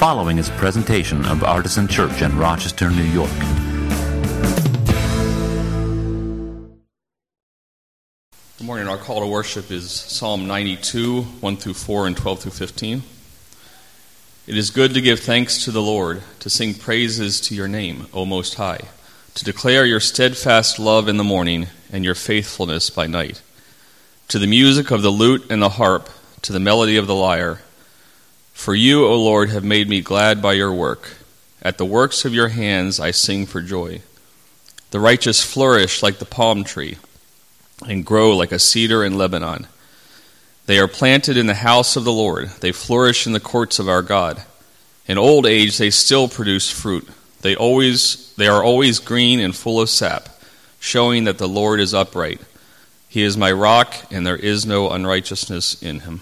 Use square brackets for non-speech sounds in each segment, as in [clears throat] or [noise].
following is a presentation of Artisan Church in Rochester, New York. Good morning. Our call to worship is Psalm 92, 1 through 4, and 12 through 15. It is good to give thanks to the Lord, to sing praises to your name, O Most High, to declare your steadfast love in the morning and your faithfulness by night. To the music of the lute and the harp, to the melody of the lyre. For you, O Lord, have made me glad by your work. At the works of your hands I sing for joy. The righteous flourish like the palm tree and grow like a cedar in Lebanon. They are planted in the house of the Lord. They flourish in the courts of our God. In old age they still produce fruit. They always they are always green and full of sap, showing that the Lord is upright. He is my rock, and there is no unrighteousness in him.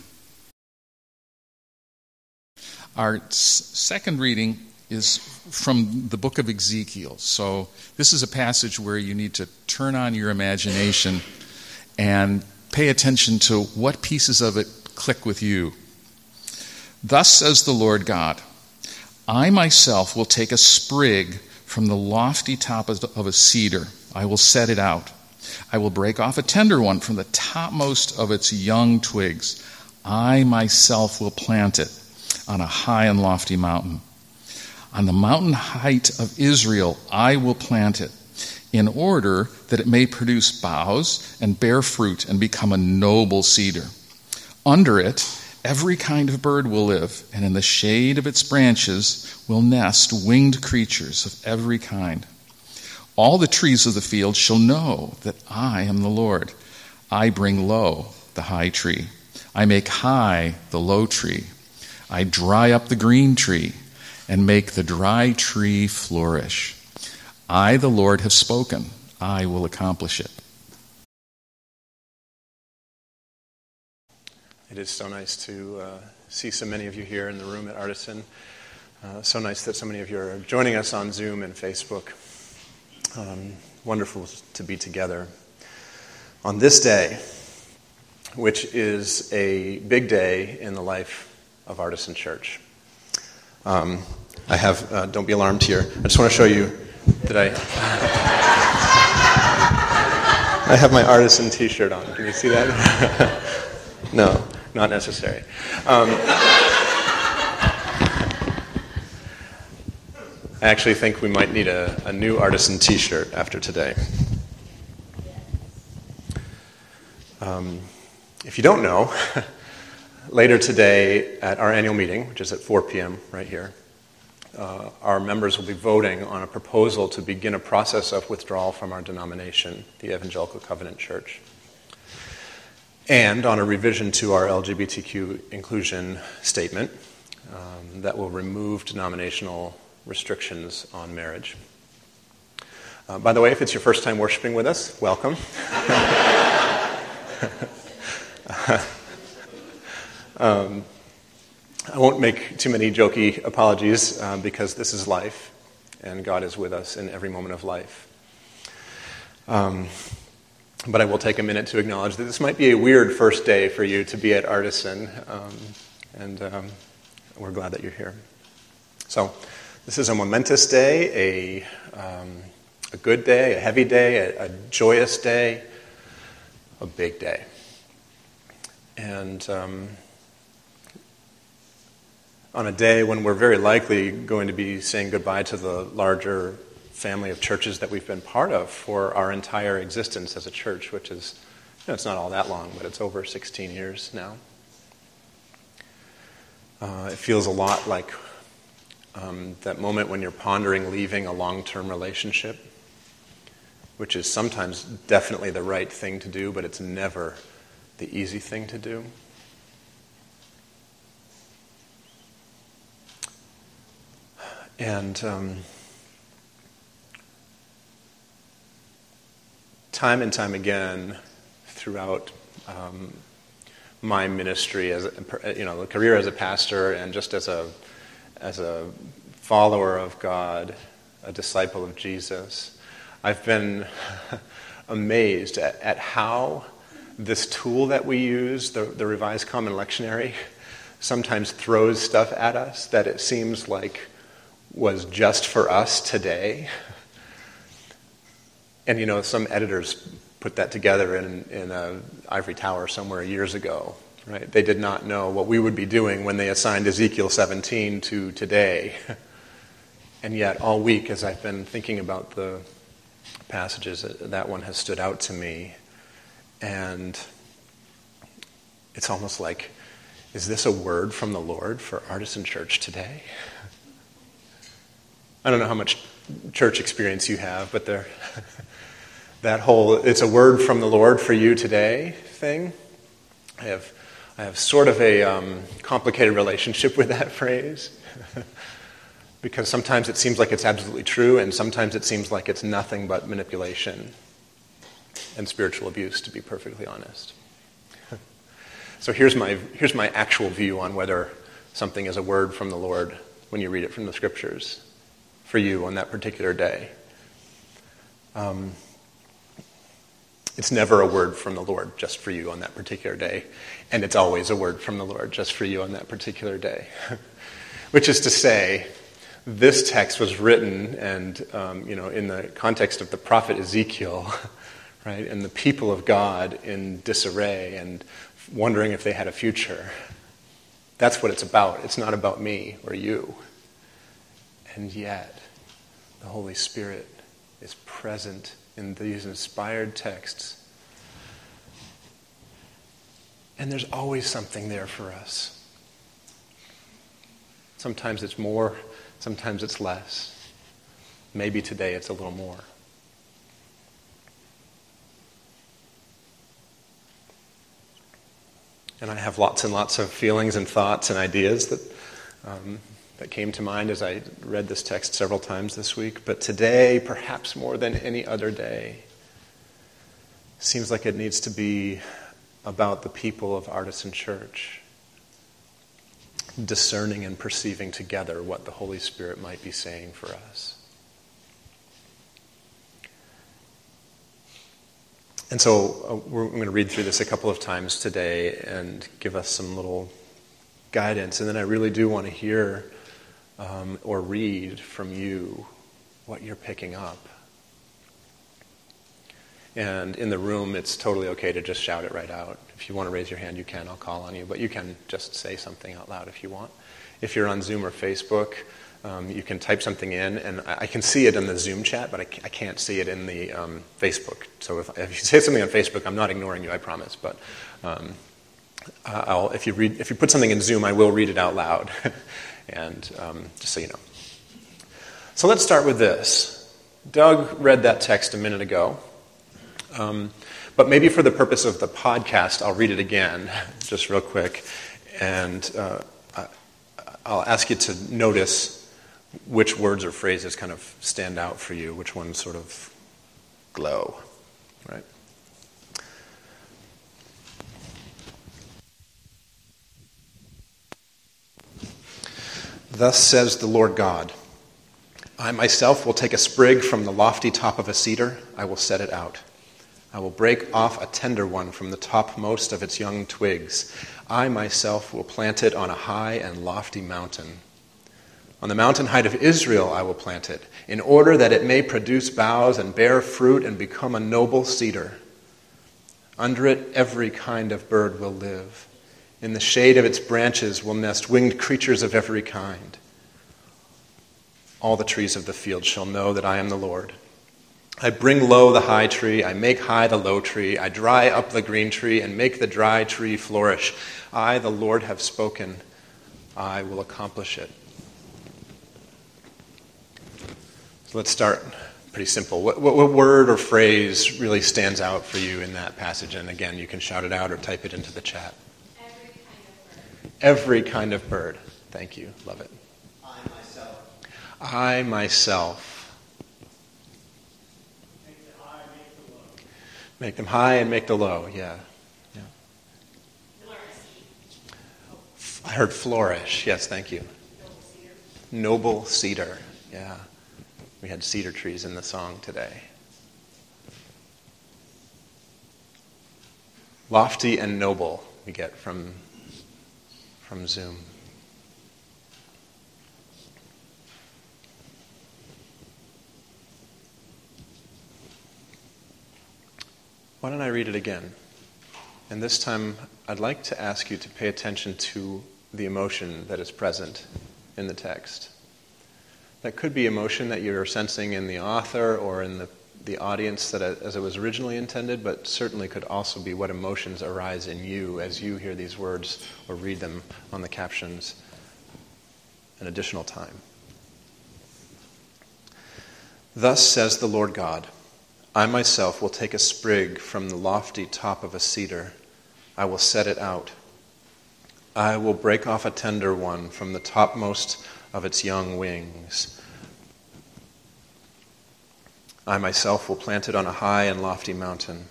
Our second reading is from the book of Ezekiel. So, this is a passage where you need to turn on your imagination and pay attention to what pieces of it click with you. Thus says the Lord God I myself will take a sprig from the lofty top of a cedar, I will set it out. I will break off a tender one from the topmost of its young twigs. I myself will plant it on a high and lofty mountain. On the mountain height of Israel, I will plant it, in order that it may produce boughs and bear fruit and become a noble cedar. Under it, every kind of bird will live, and in the shade of its branches will nest winged creatures of every kind. All the trees of the field shall know that I am the Lord. I bring low the high tree, I make high the low tree. I dry up the green tree and make the dry tree flourish. I, the Lord, have spoken. I will accomplish it. It is so nice to uh, see so many of you here in the room at Artisan. Uh, so nice that so many of you are joining us on Zoom and Facebook. Um, wonderful to be together on this day, which is a big day in the life of Artisan Church. Um, I have, uh, don't be alarmed here. I just want to show you that I, [laughs] I have my Artisan t shirt on. Can you see that? [laughs] no, not necessary. Um, I actually think we might need a, a new Artisan t shirt after today. Um, if you don't know, [laughs] Later today at our annual meeting, which is at 4 p.m. right here, uh, our members will be voting on a proposal to begin a process of withdrawal from our denomination, the Evangelical Covenant Church, and on a revision to our LGBTQ inclusion statement um, that will remove denominational restrictions on marriage. Uh, by the way, if it's your first time worshiping with us, welcome. [laughs] Um, I won't make too many jokey apologies uh, because this is life, and God is with us in every moment of life. Um, but I will take a minute to acknowledge that this might be a weird first day for you to be at Artisan, um, and um, we're glad that you're here. So, this is a momentous day, a, um, a good day, a heavy day, a, a joyous day, a big day. And um, on a day when we're very likely going to be saying goodbye to the larger family of churches that we've been part of for our entire existence as a church, which is, you know, it's not all that long, but it's over 16 years now. Uh, it feels a lot like um, that moment when you're pondering leaving a long term relationship, which is sometimes definitely the right thing to do, but it's never the easy thing to do. And um, time and time again throughout um, my ministry as a, you know, career as a pastor and just as a as a follower of God, a disciple of Jesus, I've been [laughs] amazed at, at how this tool that we use, the, the Revised Common Lectionary, sometimes throws stuff at us that it seems like was just for us today. And you know, some editors put that together in, in an ivory tower somewhere years ago. Right? They did not know what we would be doing when they assigned Ezekiel 17 to today. [laughs] and yet, all week, as I've been thinking about the passages, uh, that one has stood out to me. And it's almost like, is this a word from the Lord for Artisan Church today? I don't know how much church experience you have, but there, [laughs] that whole it's a word from the Lord for you today thing. I have, I have sort of a um, complicated relationship [laughs] with that phrase [laughs] because sometimes it seems like it's absolutely true, and sometimes it seems like it's nothing but manipulation and spiritual abuse, to be perfectly honest. so here's my, here's my actual view on whether something is a word from the Lord when you read it from the scriptures for you on that particular day. Um, it's never a word from the Lord just for you on that particular day, and it's always a word from the Lord just for you on that particular day. [laughs] Which is to say, this text was written and um, you know in the context of the prophet Ezekiel, [laughs] right, and the people of God in disarray and wondering if they had a future. That's what it's about. It's not about me or you. And yet, the Holy Spirit is present in these inspired texts. And there's always something there for us. Sometimes it's more Sometimes it's less. Maybe today it's a little more. And I have lots and lots of feelings and thoughts and ideas that, um, that came to mind as I read this text several times this week. But today, perhaps more than any other day, seems like it needs to be about the people of Artisan Church discerning and perceiving together what the Holy Spirit might be saying for us. And so uh, we're going to read through this a couple of times today and give us some little guidance. And then I really do want to hear um, or read from you what you're picking up. And in the room, it's totally okay to just shout it right out. If you want to raise your hand, you can. I'll call on you. But you can just say something out loud if you want. If you're on Zoom or Facebook, um, you can type something in, and I, I, can see it in the Zoom chat, but I, I can't see it in the um, Facebook. So if, if, you [laughs] say something on Facebook, I'm not ignoring you, I promise. But um, if, you read, if you put something in Zoom, I will read it out loud. [laughs] and um, just so you know. So let's start with this. Doug read that text a minute ago. Um, but maybe for the purpose of the podcast, I'll read it again, [laughs] just real quick. And uh, I'll ask you to notice which words or phrases kind of stand out for you, which ones sort of glow, right? Thus says the Lord God I myself will take a sprig from the lofty top of a cedar, I will set it out. I will break off a tender one from the topmost of its young twigs. I myself will plant it on a high and lofty mountain. On the mountain height of Israel I will plant it, in order that it may produce boughs and bear fruit and become a noble cedar. Under it every kind of bird will live. In the shade of its branches will nest winged creatures of every kind. All the trees of the field shall know that I am the Lord. I bring low the high tree, I make high the low tree, I dry up the green tree and make the dry tree flourish. I, the Lord, have spoken, I will accomplish it. So let's start pretty simple. What, what, what, word or phrase really stands out for you in that passage? And again, you can shout it out or type it into the chat. Every kind of bird. Thank you. Love it. I myself. I myself. Make them high and make the low, yeah. yeah. Flourish. I heard flourish. Yes, thank you. Noble cedar. Noble cedar. Yeah. We had cedar trees in the song today. Lofty and noble we get from, from Zoom. Why don't I read it again? And this time, I'd like to ask you to pay attention to the emotion that is present in the text. That could be emotion that you're sensing in the author or in the, the audience that as it was originally intended, but certainly could also be what emotions arise in you as you hear these words or read them on the captions an additional time. Thus says the Lord God I myself will take a sprig from the lofty top of a cedar, I will set it out. I will break off a tender one from the topmost of its young wings. I myself will plant it on a high and lofty mountain.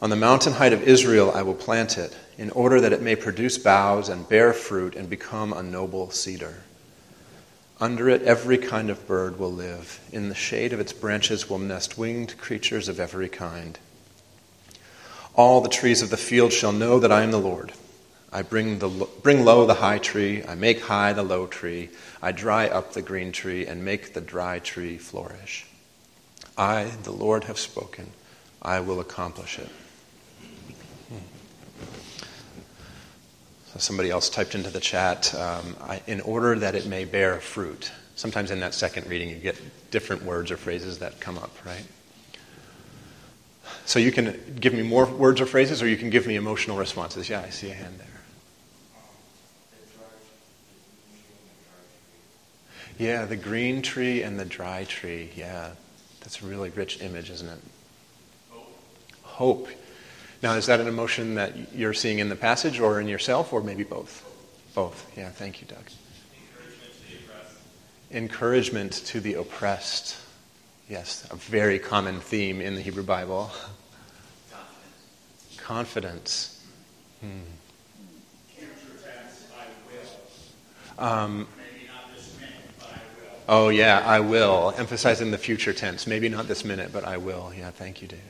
On the mountain height of Israel I will plant it, in order that it may produce boughs and bear fruit and become a noble cedar. Under it every kind of bird will live. In the shade of its branches will nest winged creatures of every kind. All the trees of the field shall know that I am the Lord. I bring, the, bring low the high tree, I make high the low tree, I dry up the green tree and make the dry tree flourish. I, the Lord, have spoken, I will accomplish it. So somebody else typed into the chat, um, I, in order that it may bear fruit. Sometimes in that second reading, you get different words or phrases that come up, right? So you can give me more words or phrases, or you can give me emotional responses. Yeah, I see a hand there. Yeah, the green tree and the dry tree. Yeah, that's a really rich image, isn't it? Hope. Hope. Now, is that an emotion that you're seeing in the passage or in yourself, or maybe both? Both. Yeah, thank you, Doug. Encouragement to the oppressed. Yes, a very common theme in the Hebrew Bible. Confidence. Confidence. Hmm. Um, Oh, yeah, I will. Emphasizing the future tense. Maybe not this minute, but I will. Yeah, thank you, David.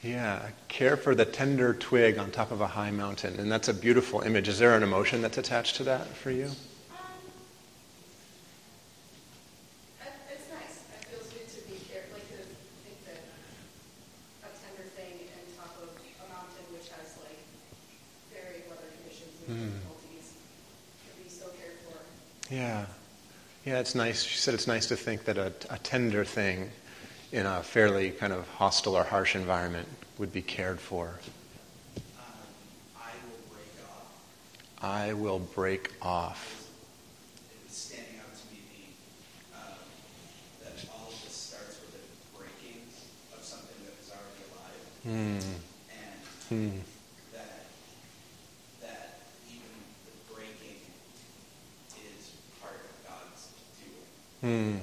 Yeah, care for the tender twig on top of a high mountain. And that's a beautiful image. Is there an emotion that's attached to that for you? Yeah. Yeah, it's nice. She said it's nice to think that a, a tender thing in a fairly kind of hostile or harsh environment would be cared for. Um, I will break off. I will break off. Standing out to me um, that all of this starts with a breaking of something that is already alive. Hmm. And Hmm. that, that even the breaking is part of God's doing. Hmm.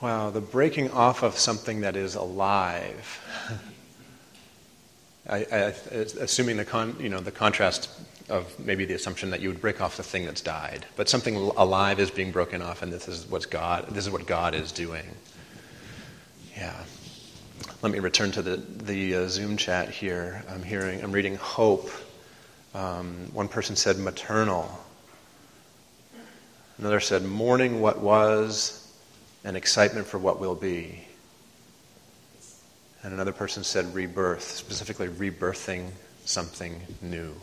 Wow, the breaking off of something that is alive. [laughs] I, I, assuming the con, you know the contrast of maybe the assumption that you would break off the thing that's died, but something alive is being broken off, and this is what's God. This is what God is doing. Yeah. Let me return to the the uh, Zoom chat here. I'm hearing. I'm reading hope. Um, one person said maternal. Another said mourning what was and excitement for what will be. And another person said rebirth, specifically rebirthing something new.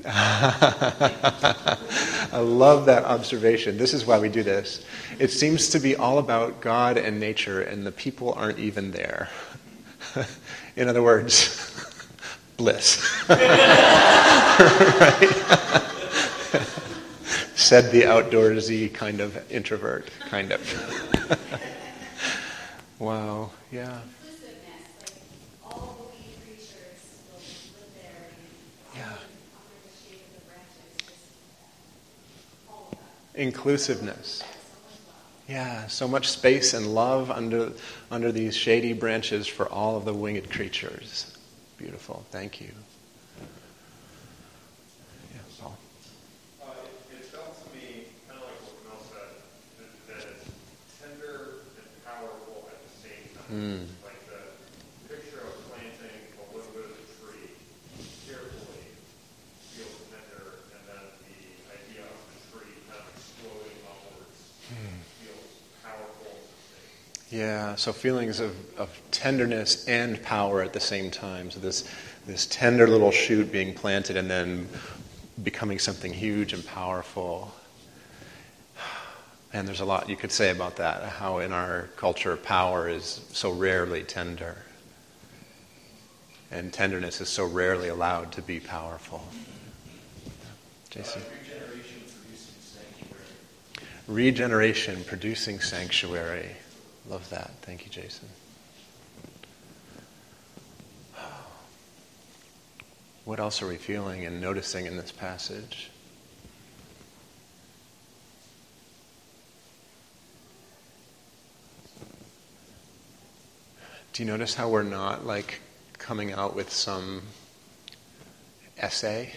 [laughs] I love that observation. This is why we do this. It seems to be all about God and nature, and the people aren't even there. [laughs] In other words, bliss. [laughs] Said the outdoorsy kind of introvert, kind of. [laughs] wow, yeah. Yeah. Inclusiveness. Yeah, so much space and love under, under these shady branches for all of the winged creatures. Beautiful. Thank you. Yeah, Paul. Mm. Like the picture of planting a little bit of a tree carefully feels tender, and then the idea of the tree kind of exploding upwards mm. feels powerful. Yeah, so feelings of of tenderness and power at the same time. So this this tender little shoot being planted and then becoming something huge and powerful. And there's a lot you could say about that, how in our culture power is so rarely tender. And tenderness is so rarely allowed to be powerful. Jason. Regeneration producing sanctuary. Love that. Thank you, Jason. What else are we feeling and noticing in this passage? Do you notice how we're not like coming out with some essay?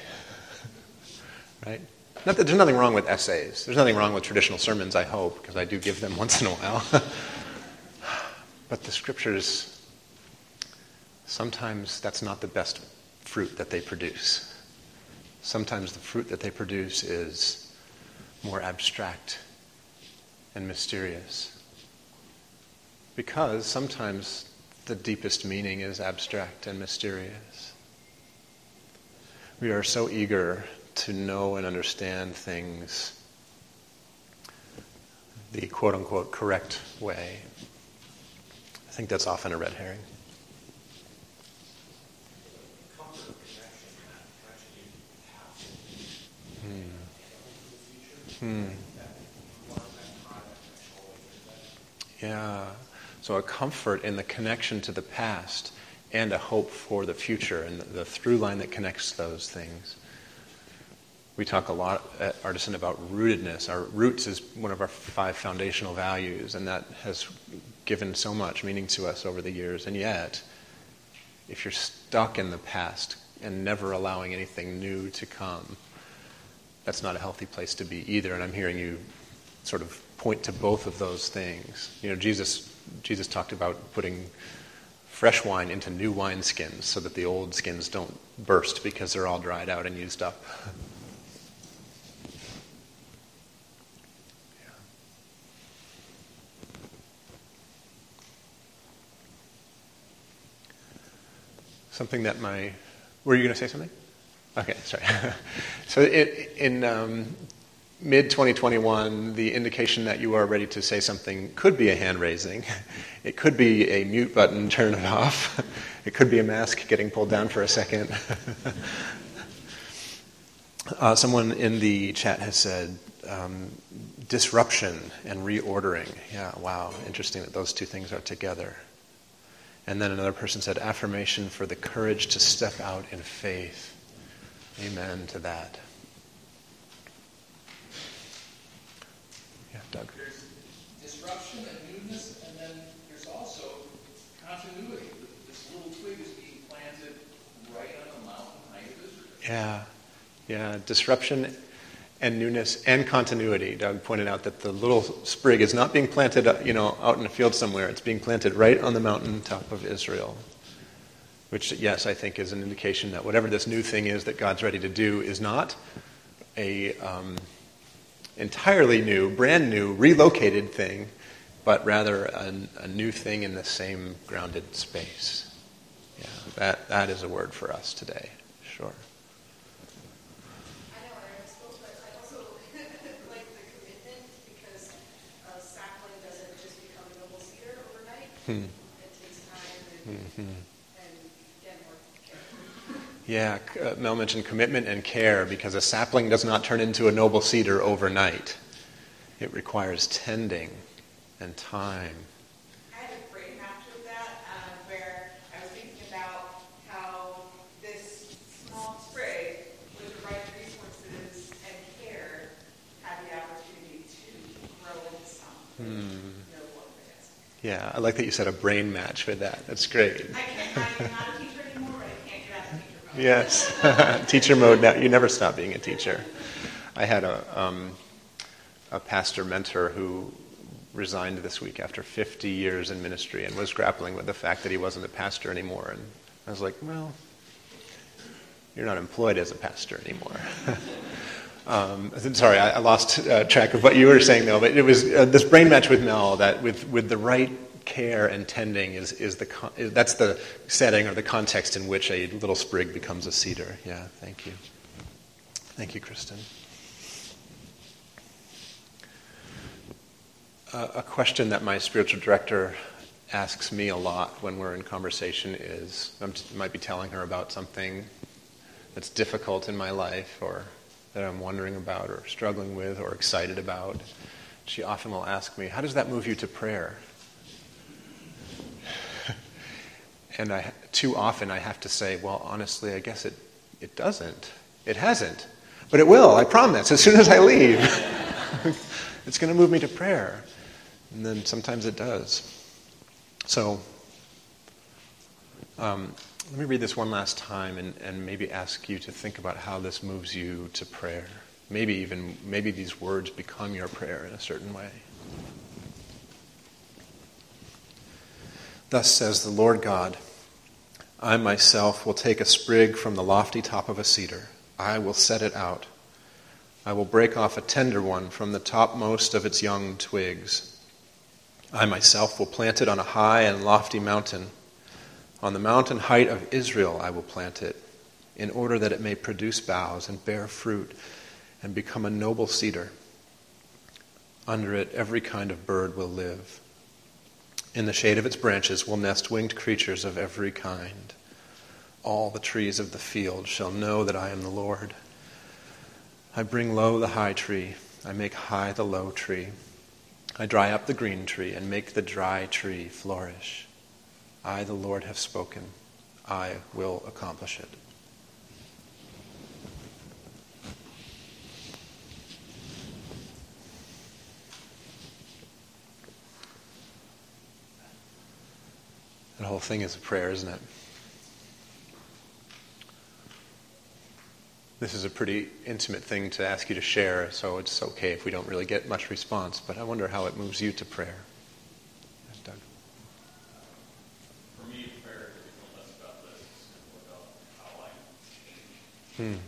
[laughs] right? Not that there's nothing wrong with essays. There's nothing wrong with traditional sermons, I hope, because I do give them [laughs] once in a while. [laughs] but the scriptures, sometimes that's not the best fruit that they produce. Sometimes the fruit that they produce is more abstract and mysterious. Because sometimes the deepest meaning is abstract and mysterious. We are so eager to know and understand things the quote unquote correct way. I think that's often a red herring. Hmm. Yeah. So a comfort in the connection to the past and a hope for the future and the, through line that connects those things. We talk a lot at Artisan about rootedness. Our roots is one of our five foundational values, and that has given so much meaning to us over the years. And yet, if you're stuck in the past and never allowing anything new to come, that's not a healthy place to be either. And I'm hearing you sort of point to both of those things. You know, Jesus Jesus talked about putting fresh wine into new wine skins so that the old skins don't burst because they're all dried out and used up. Something that my. Were you going to say something? Okay, sorry. [laughs] so it, in um, mid 2021, the indication that you are ready to say something could be a hand raising. [laughs] It could be a mute button, [laughs] turn it off. It could be a mask getting pulled down for a second. uh, someone in the chat has said um, disruption and reordering. Yeah, wow, interesting that those two things are together. And then another person said affirmation for the courage to step out in faith. Amen to that. Yeah, Doug. There's disruption and newness, and then there's also continuity. This little twig is being planted right on the mountain height of Israel. Yeah, yeah, disruption and newness and continuity. Doug pointed out that the little sprig is not being planted, uh, you know, out in a field somewhere. It's being planted right on the mountain top of Israel. Which, yes, I think is an indication that whatever this new thing is that God's ready to do is not a um, entirely new, brand new, relocated thing, but rather a, a new thing in the same grounded space. Yeah, that, that is a word for us today, sure. I Yeah, uh, Mel mentioned commitment and care because a sapling does not turn into a noble cedar overnight. It requires tending and time. I had a brain match with that, where I was thinking about how this small sprig, with the right resources and care, had the opportunity to grow into something noble and. Yeah, I like that you said a brain match with that. That's great. Yes, [laughs] teacher mode. Now you never stop being a teacher. I had a um, a pastor mentor who resigned this week after 50 years in ministry and was grappling with the fact that he wasn't a pastor anymore. And I was like, well, you're not employed as a pastor anymore. [laughs] um, sorry, I, lost uh, track of what you were saying, though. But it was uh, this brain match with Mel that with, with the right care and tending is, is the con- that's the setting or the context in which a little sprig becomes a cedar. Yeah, thank you. Thank you, Kristen. Uh, a question that my spiritual director asks me a lot when we're in conversation is I might be telling her about something that's difficult in my life or that I'm wondering about or struggling with or excited about. She often will ask me, How does that move you to prayer? And I, too often I have to say, Well, honestly, I guess it, it doesn't. It hasn't. But it will, I promise, as soon as I leave. [laughs] it's going to move me to prayer. And then sometimes it does. So, um, let me read this one last time and, and maybe ask you to think about how this moves you to prayer. Maybe even, maybe these words become your prayer in a certain way. Thus says the Lord God I myself will take a sprig from the lofty top of a cedar, I will set it out. I will break off a tender one from the topmost of its young twigs. I myself will plant it on a high and lofty mountain. On the mountain height of Israel I will plant it, in order that it may produce boughs and bear fruit and become a noble cedar. Under it every kind of bird will live. In the shade of its branches will nest winged creatures of every kind. All the trees of the field shall know that I am the Lord. I bring low the high tree, I make high the low tree. I dry up the green tree and make the dry tree flourish. I, the Lord, have spoken. I will accomplish it. That whole thing is a prayer, isn't it? This is a pretty intimate thing to ask you to share, so it's okay if we don't really get much response, but I wonder how it moves you to prayer. Doug. For me, prayer is become about lists and more about how I change. Hmm.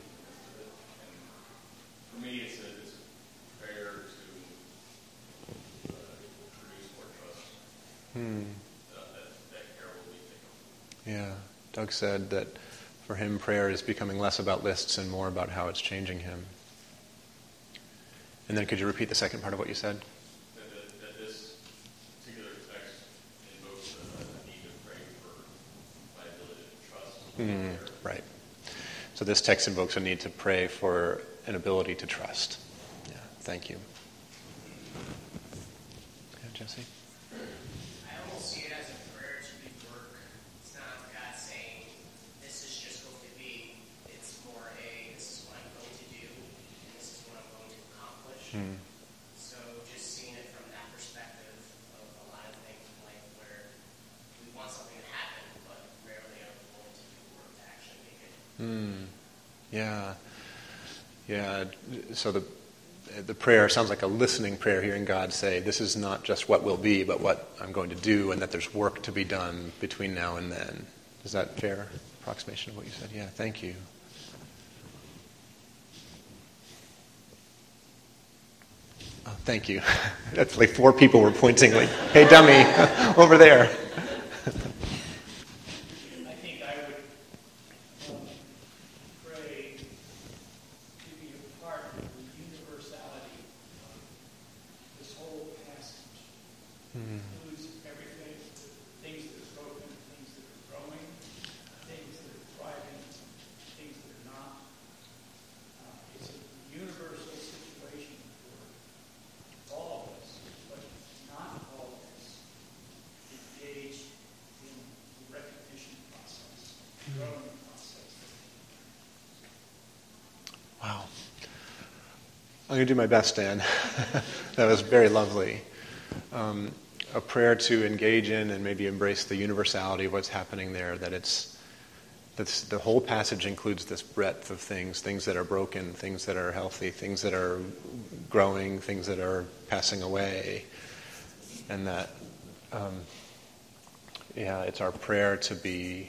For me, it's a, it's prayer to uh, produce more trust. Hmm. Uh, that, that care will be taken. Yeah. Doug said that for him, prayer is becoming less about lists and more about how it's changing him. And then could you repeat the second part of what you said? Mm, right. So this text invokes a need to pray for an ability to trust. Yeah, thank you. Yeah, Jesse? I almost see it as a prayer to be work. It's not God saying, this is just going to be. It's more a, this is what I'm going to do, and this is what I'm going to Hmm. So just seeing it from that perspective of a lot of things in life where we want something to happen, but rarely are we going to do work to actually make it. Hmm. Yeah. Yeah. So the the prayer sounds like a listening prayer, hearing God say, "This is not just what will be, but what I'm going to do, and that there's work to be done between now and then." Is that fair approximation of what you said? Yeah. Thank you. Thank you. [laughs] That's like four people were pointing, like, "Hey, dummy, [laughs] over there." I think I would um, pray to be a part of the universality of this whole passage. Includes everything, things that are broken, things that are growing, things that are thriving, things that are not. Uh, it's a universal situation for all of us, but not all of us engaged in the recognition process, growing process. Wow. I'm going to do my best, Dan. [laughs] that was very lovely. Um, a prayer to engage in and maybe embrace the universality of what's happening there, that it's that's, the whole passage includes this breadth of things things that are broken, things that are healthy, things that are growing, things that are passing away. and that, um, yeah, it's our prayer to be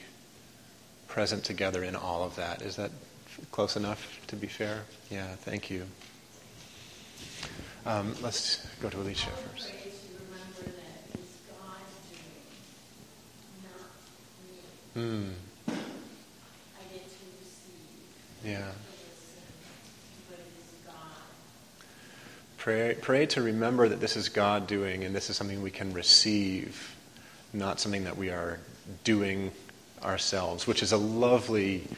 present together in all of that. Is that close enough to be fair? Yeah, thank you. Um, let's go to Alicia first. Hmm. Yeah. Pray, pray to remember that this is God doing and this is something we can receive, not something that we are doing ourselves, which is a lovely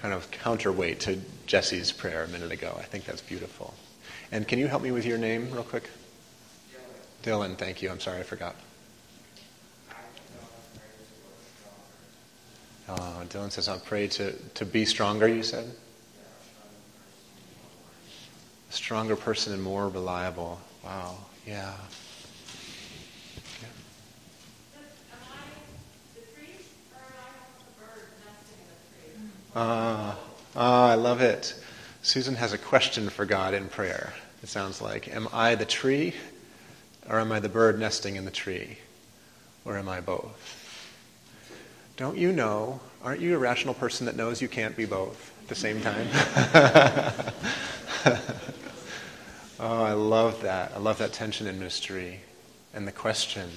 kind of counterweight to Jesse's prayer a minute ago. I think that's beautiful. And can you help me with your name real quick? Dylan, thank you. I'm sorry I forgot. Uh, Dylan says, I'll pray to, to be stronger, you said? A stronger person and more reliable. Wow, yeah. Ah, ah, I love it. Susan has a question for God in prayer. It sounds like, Am I the tree, or am I the bird nesting in the tree? Or am I both? Don't you know? Aren't you a rational person that knows you can't be both at the same time? [laughs] oh, I love that. I love that tension and mystery and the question.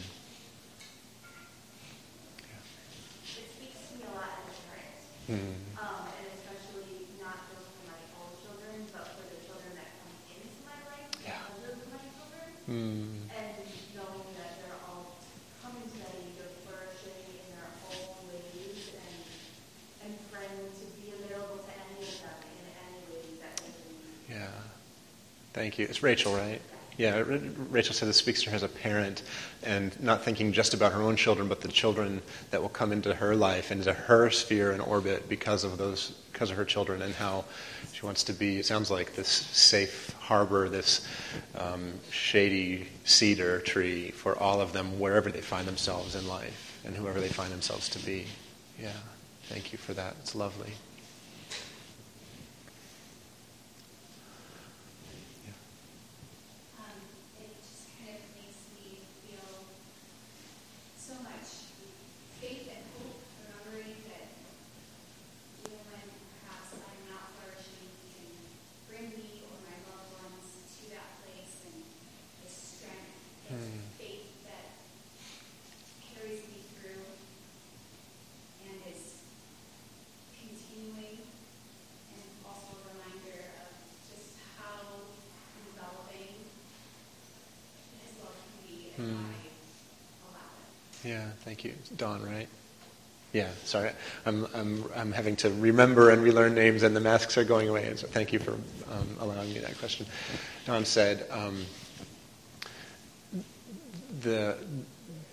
It speaks to me a lot as a parent, Hmm. um, and especially not just for my own children, but for the children that come into my life Yeah. because of my Hmm. and knowing that they're all coming to that age of flourishing in their own ways, and and praying to be available to any of them in any ways that they can. Yeah. Thank you. It's Rachel, right? Yeah, Rachel said it speaks to her as a parent and not thinking just about her own children, but the children that will come into her life, into her sphere and orbit because of those, because of her children, and how she wants to be. It sounds like this safe harbor, this um, shady cedar tree for all of them, wherever they find themselves in life and whoever they find themselves to be. Yeah, thank you for that. It's lovely. Um, it just kind of makes me feel so much faith and hope, remembering that even when perhaps I'm not flourishing, He can bring me or my loved ones to that place and the strength and faith that carries me through and is continuing and also a reminder of just how enveloping his love it. Yeah, thank you. Dawn, right? Yeah, sorry. I'm, I'm, I'm having to remember and relearn names, and the masks are going away. And so thank you for um, allowing me that question. Dawn said um, the,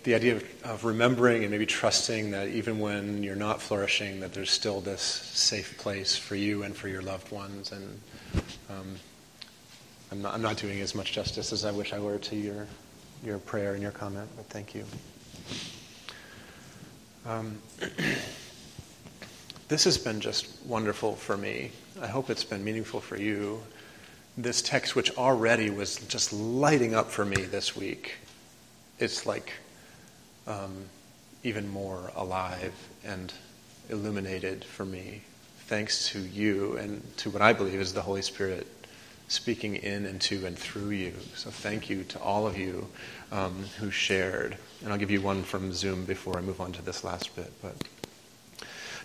the idea of, of remembering and maybe trusting that even when you're not flourishing, that there's still this safe place for you and for your loved ones. And um, I'm, not, I'm not doing as much justice as I wish I were to your, your prayer and your comment, but thank you. Um, [clears throat] this has been just wonderful for me. I hope it's been meaningful for you. This text, which already was just lighting up for me this week, it's like um, even more alive and illuminated for me, thanks to you and to what I believe is the Holy Spirit speaking in and to and through you. So thank you to all of you um, who shared. And I'll give you one from Zoom before I move on to this last bit. But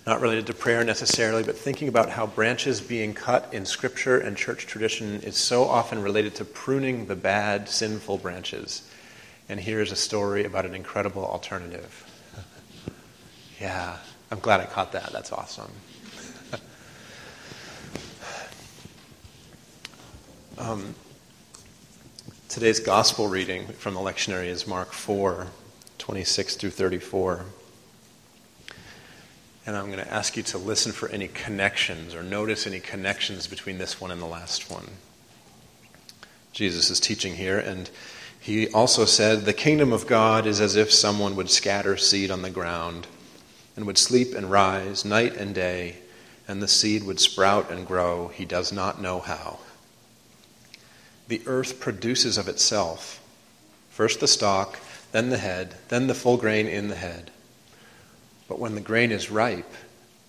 not related to prayer necessarily, but thinking about how branches being cut in Scripture and church tradition is so often related to pruning the bad, sinful branches. And here's a story about an incredible alternative. [laughs] yeah, I'm glad I caught that. That's awesome. Um, today's gospel reading from the lectionary is Mark 4, 26 through 34. And I'm going to ask you to listen for any connections or notice any connections between this one and the last one. Jesus is teaching here, and he also said, The kingdom of God is as if someone would scatter seed on the ground and would sleep and rise night and day, and the seed would sprout and grow. He does not know how the earth produces of itself first the stalk, then the head, then the full grain in the head. But when the grain is ripe,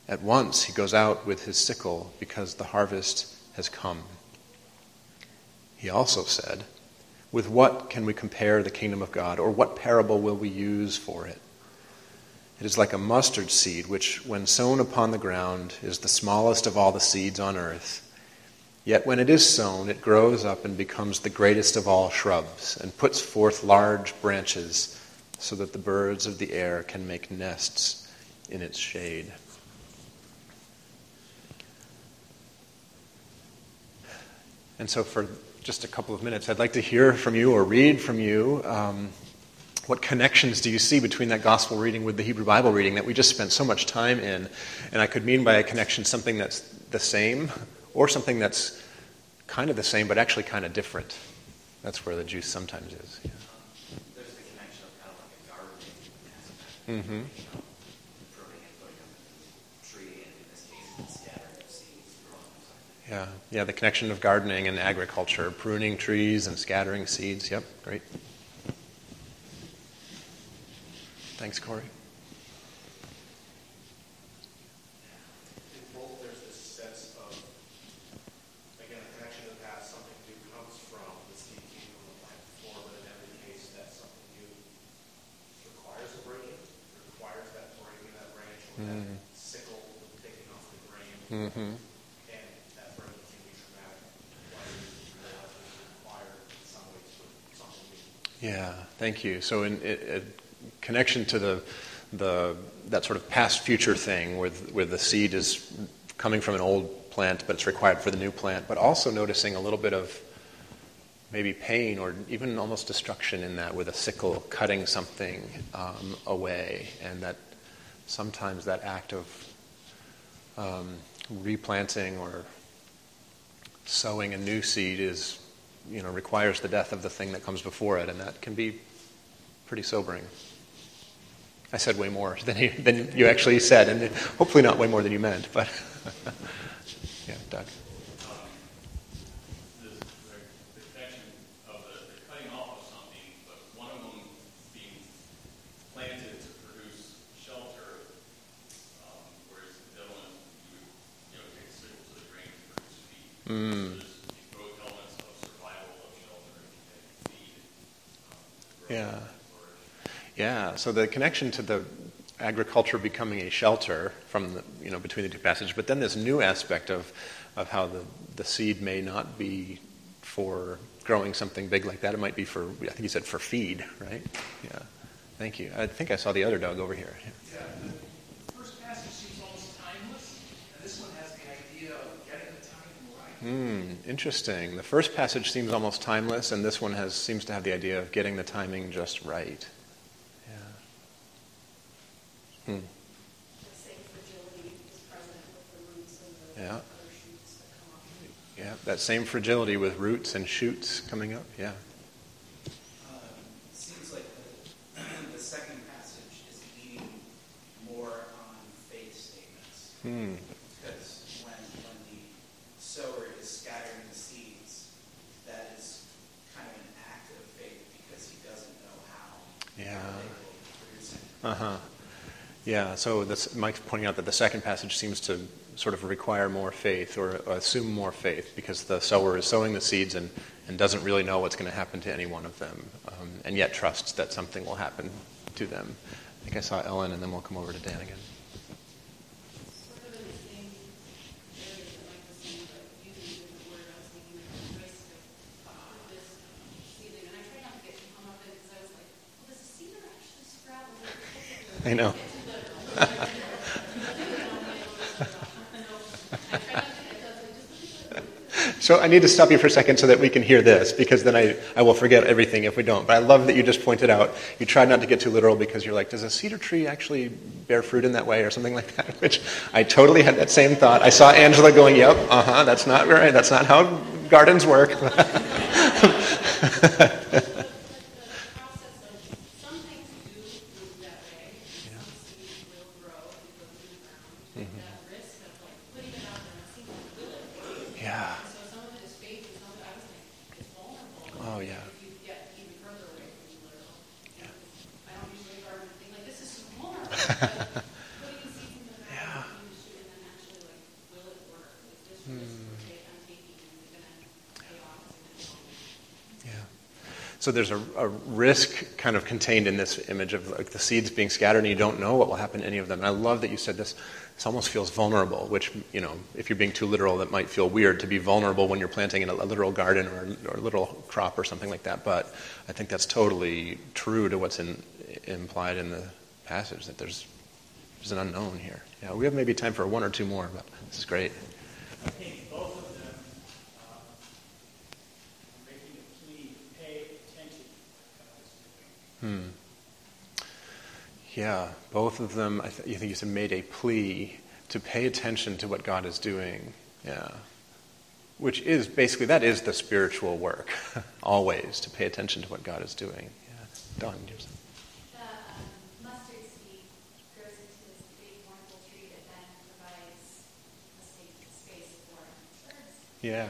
at once he goes out with his sickle because the harvest has come. He also said, With what can we compare the kingdom of God, or what parable will we use for it? It is like a mustard seed, which, when sown upon the ground, is the smallest of all the seeds on earth. Yet when it is sown, it grows up and becomes the greatest of all shrubs, and puts forth large branches, so that the birds of the air can make nests in its shade. And so, for just a couple of minutes, I'd like to hear from you or read from you. Um, what connections do you see between that gospel reading with the Hebrew Bible reading that we just spent so much time in? And I could mean by a connection something that's the same or something that's kind of the same but actually kind of different. That's where the juice sometimes is. Yeah. There's the connection of kind of like a gardening aspect. Mm-hmm. Pruning and putting up a tree, and in this case, it's scattering of seeds, growing of something. Yeah, yeah, the connection of gardening and agriculture, pruning trees and scattering seeds. Yep, great. Thanks, Corey. In both, there's this sense of, again, a connection to the past, something new comes from the seed came from the plant before, but in every case, that something new requires a breaking, requires that breaking that branch or that Mm. sickle taking off the grain, Mm-hmm. in? Yeah, thank you. So, in it, connection to the the that sort of past future thing, where the, where the seed is coming from an old plant, but it's required for the new plant. But also noticing a little bit of maybe pain or even almost destruction in that, with a sickle cutting something um, away, and that sometimes that act of um, replanting or sowing a new seed is, you know, requires the death of the thing that comes before it, and that can be pretty sobering. I said way more than you, than you actually said, and hopefully not way more than you meant, but [laughs] yeah, Doug. the, the connection of the, the cutting off of something, but one of them being planted to produce shelter, um, whereas the other one, you would, you know, take a sickle to the grain to produce feed. Mm. So there's both elements of survival, of shelter, and feed. Um, growth Yeah. Yeah, so the connection to the agriculture becoming a shelter from the, you know, between the two passages, but then this new aspect of, of how the, the seed may not be for growing something big like that. It might be for, I think you said for feed, right? Yeah. Thank you. I think I saw the other dog over here. Yeah. Yeah, the first passage seems almost timeless, and this one has the idea of getting the timing right. Hmm, interesting. The first passage seems almost timeless, and this one has seems to have the idea of getting the timing just right. Yeah. Hmm. The same fragility with roots and Yeah. shoots that up. Yeah, that same fragility with roots and shoots coming up. Yeah. Um, [clears throat] it seems like the, the second passage is leaning more on faith statements. Hmm. Because when, when the sower is scattering the seeds, that is kind of an act of faith because he doesn't know how Yeah. Uh huh. Yeah. So this, Mike's pointing out that the second passage seems to sort of require more faith or assume more faith because the sower is sowing the seeds and, and doesn't really know what's going to happen to any one of them, um, and yet trusts that something will happen to them. I think I saw Ellen, and then we'll come over to Dan again. Sort of in the same area that Mike was saying, but using a different word, I was thinking of the risk of uh, this seedling. And I tried not to get too hung up in it because I was like, well, does the seed actually sprout? I know. So I need to stop you for a second so that we can hear this, because then I, I will forget everything if we don't. But I love that you just pointed out, you tried not to get too literal because you're like, does a cedar tree actually bear fruit in that way or something [laughs] like that? Which I totally had that same thought. I saw Angela going, yep, uh-huh, that's not right. That's not how gardens work. [laughs] Yeah. Oh, yeah. So there's a, a risk kind of contained in this image of like the seeds being scattered, and you don't know what will happen to any of them. And I love that you said this. This almost feels vulnerable, which you know, if you're being too literal, that might feel weird to be vulnerable when you're planting in a, literal garden or, or a literal crop or something like that. But I think that's totally true to what's in, implied in the passage that there's there's an unknown here. Yeah, we have maybe time for one or two more, but this is great. I think both of them uh, are making a plea to pay attention to what God is doing. Hmm. Yeah, both of them, I, th- you think you said, made a plea to pay attention to what God is doing. Yeah. Which is basically, that is the spiritual work, [laughs] always, to pay attention to what God is doing. Yeah. Don, yours. The um, mustard seed grows into this big, wonderful tree that then provides space for birds. Yeah.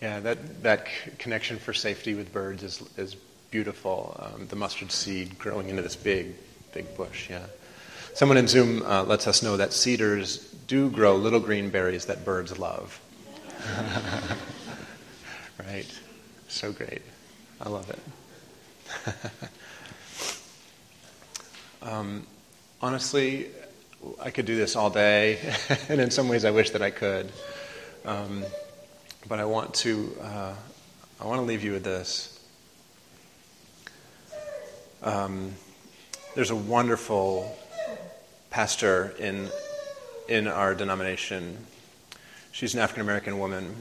Yeah, that, that c- connection for safety with birds is, is beautiful. Um, the mustard seed growing into this big, big bush, yeah. Someone in Zoom uh, lets us know that cedars do grow little green berries that birds love. [laughs] right? So great. I love it. [laughs] um, honestly, I could do this all day, [laughs] and in some ways I wish that I could. Um, but I want to, uh, I want to leave you with this. Um, there's a wonderful pastor in in our denomination. She's an African American woman,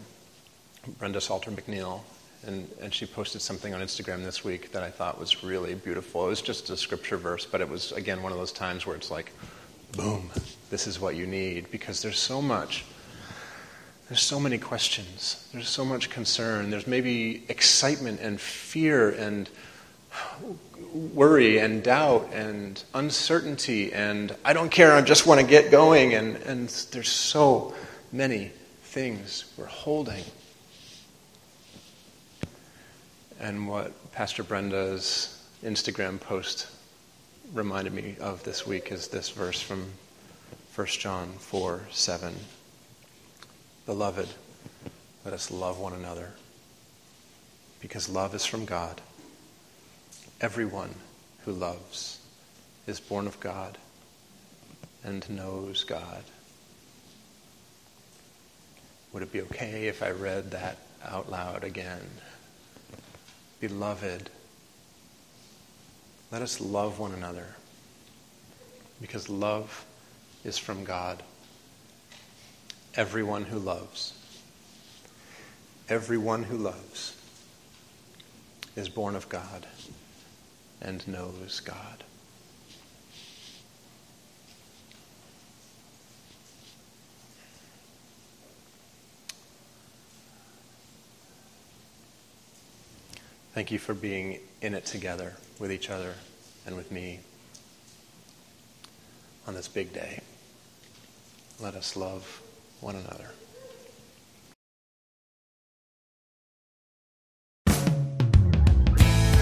Brenda Salter McNeil, and, and she posted something on Instagram this week that I thought was really beautiful. It was just a scripture verse, but it was again one of those times where it's like, boom, this is what you need because there's so much. There's so many questions. There's so much concern. There's maybe excitement and fear and worry and doubt and uncertainty and I don't care, I just want to get going. And, and there's so many things we're holding. And what Pastor Brenda's Instagram post reminded me of this week is this verse from 1 John 4 7. Beloved, let us love one another because love is from God. Everyone who loves is born of God and knows God. Would it be okay if I read that out loud again? Beloved, let us love one another because love is from God. Everyone who loves, everyone who loves is born of God and knows God. Thank you for being in it together with each other and with me on this big day. Let us love one another.